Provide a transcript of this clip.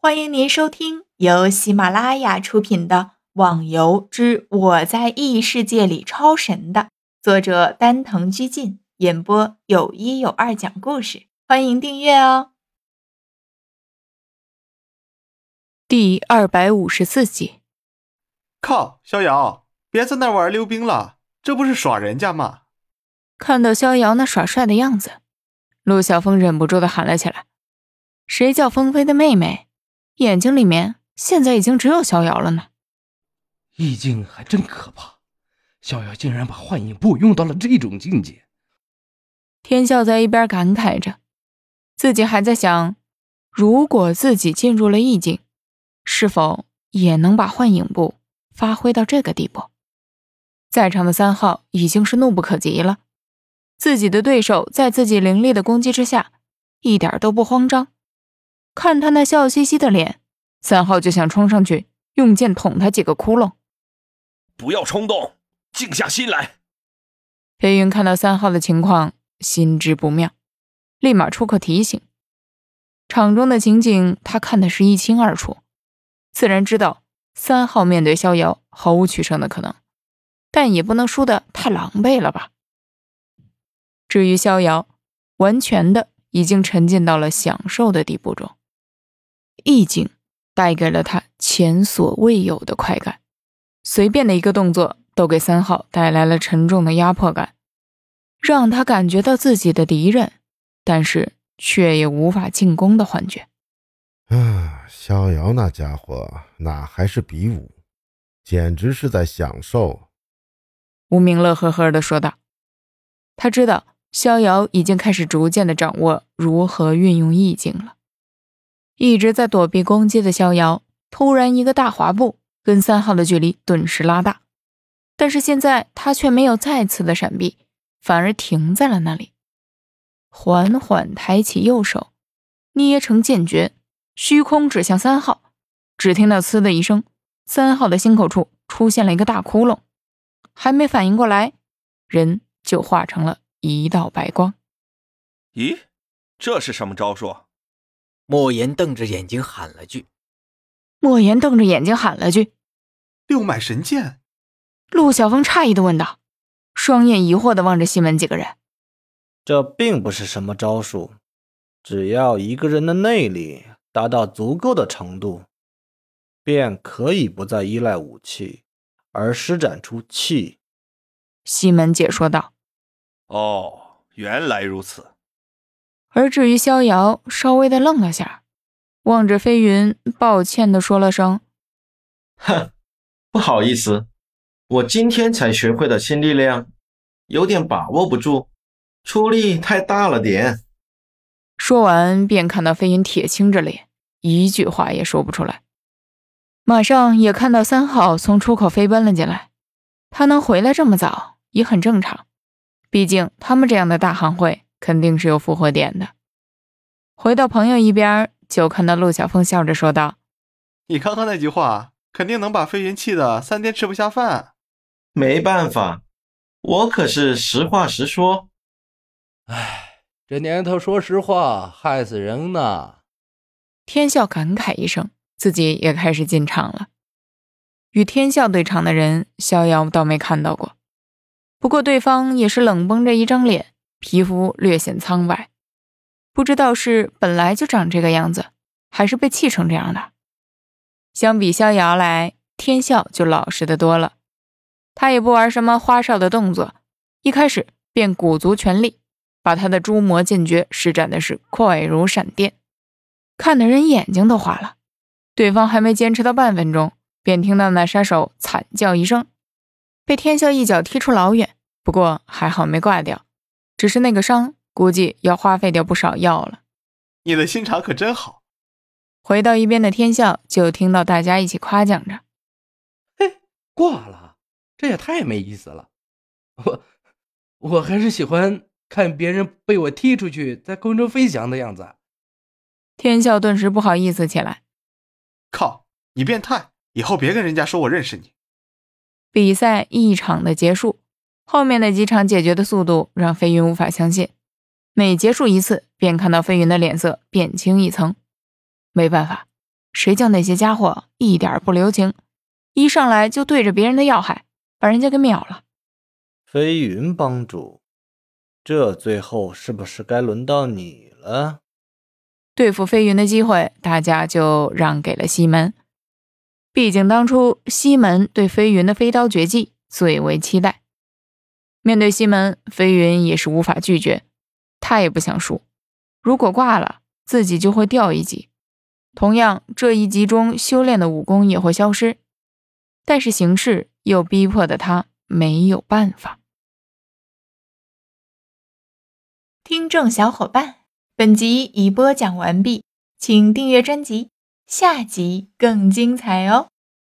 欢迎您收听由喜马拉雅出品的《网游之我在异世界里超神》的作者丹藤居进演播，有一有二讲故事。欢迎订阅哦。第二百五十四集。靠，逍遥，别在那玩溜冰了，这不是耍人家吗？看到逍遥那耍帅的样子，陆小凤忍不住的喊了起来：“谁叫风飞的妹妹？”眼睛里面现在已经只有逍遥了呢，意境还真可怕，逍遥竟然把幻影步用到了这种境界。天笑在一边感慨着，自己还在想，如果自己进入了意境，是否也能把幻影步发挥到这个地步？在场的三号已经是怒不可及了，自己的对手在自己凌厉的攻击之下，一点都不慌张。看他那笑嘻嘻的脸，三号就想冲上去用剑捅他几个窟窿。不要冲动，静下心来。飞云看到三号的情况，心知不妙，立马出口提醒。场中的情景他看的是一清二楚，自然知道三号面对逍遥毫无取胜的可能，但也不能输得太狼狈了吧。至于逍遥，完全的已经沉浸到了享受的地步中。意境带给了他前所未有的快感，随便的一个动作都给三号带来了沉重的压迫感，让他感觉到自己的敌人，但是却也无法进攻的幻觉。啊，逍遥那家伙哪还是比武，简直是在享受。吴明乐呵呵地说道：“他知道逍遥已经开始逐渐的掌握如何运用意境了。”一直在躲避攻击的逍遥，突然一个大滑步，跟三号的距离顿时拉大。但是现在他却没有再次的闪避，反而停在了那里，缓缓抬起右手，捏成剑诀，虚空指向三号。只听到“呲”的一声，三号的心口处出现了一个大窟窿，还没反应过来，人就化成了一道白光。咦，这是什么招数？莫言瞪着眼睛喊了句：“莫言瞪着眼睛喊了句，六脉神剑。”陆小凤诧异的问道，双眼疑惑的望着西门几个人。这并不是什么招数，只要一个人的内力达到足够的程度，便可以不再依赖武器而施展出气。西门姐说道：“哦，原来如此。”而至于逍遥，稍微的愣了下，望着飞云，抱歉的说了声：“哼，不好意思，我今天才学会的新力量，有点把握不住，出力太大了点。”说完，便看到飞云铁青着脸，一句话也说不出来。马上也看到三号从出口飞奔了进来，他能回来这么早也很正常，毕竟他们这样的大行会。肯定是有复活点的。回到朋友一边，就看到陆小凤笑着说道：“你刚刚那句话，肯定能把飞云气的三天吃不下饭。没办法，我可是实话实说。唉，这年头说实话害死人呢。”天笑感慨一声，自己也开始进场了。与天笑对场的人，逍遥倒没看到过，不过对方也是冷绷着一张脸。皮肤略显苍白，不知道是本来就长这个样子，还是被气成这样的。相比逍遥来，天笑就老实的多了。他也不玩什么花哨的动作，一开始便鼓足全力，把他的诛魔剑诀施展的是快如闪电，看得人眼睛都花了。对方还没坚持到半分钟，便听到那杀手惨叫一声，被天笑一脚踢出老远。不过还好没挂掉。只是那个伤，估计要花费掉不少药了。你的心肠可真好。回到一边的天笑，就听到大家一起夸奖着：“嘿，挂了，这也太没意思了。我，我还是喜欢看别人被我踢出去，在空中飞翔的样子。”天笑顿时不好意思起来：“靠，你变态！以后别跟人家说我认识你。”比赛一场的结束。后面的几场解决的速度让飞云无法相信，每结束一次，便看到飞云的脸色变青一层。没办法，谁叫那些家伙一点不留情，一上来就对着别人的要害，把人家给秒了。飞云帮主，这最后是不是该轮到你了？对付飞云的机会，大家就让给了西门。毕竟当初西门对飞云的飞刀绝技最为期待，面对西门，飞云也是无法拒绝。他也不想输，如果挂了，自己就会掉一级，同样这一级中修炼的武功也会消失。但是形势又逼迫的他没有办法。听众小伙伴，本集已播讲完毕，请订阅专辑，下集更精彩哦。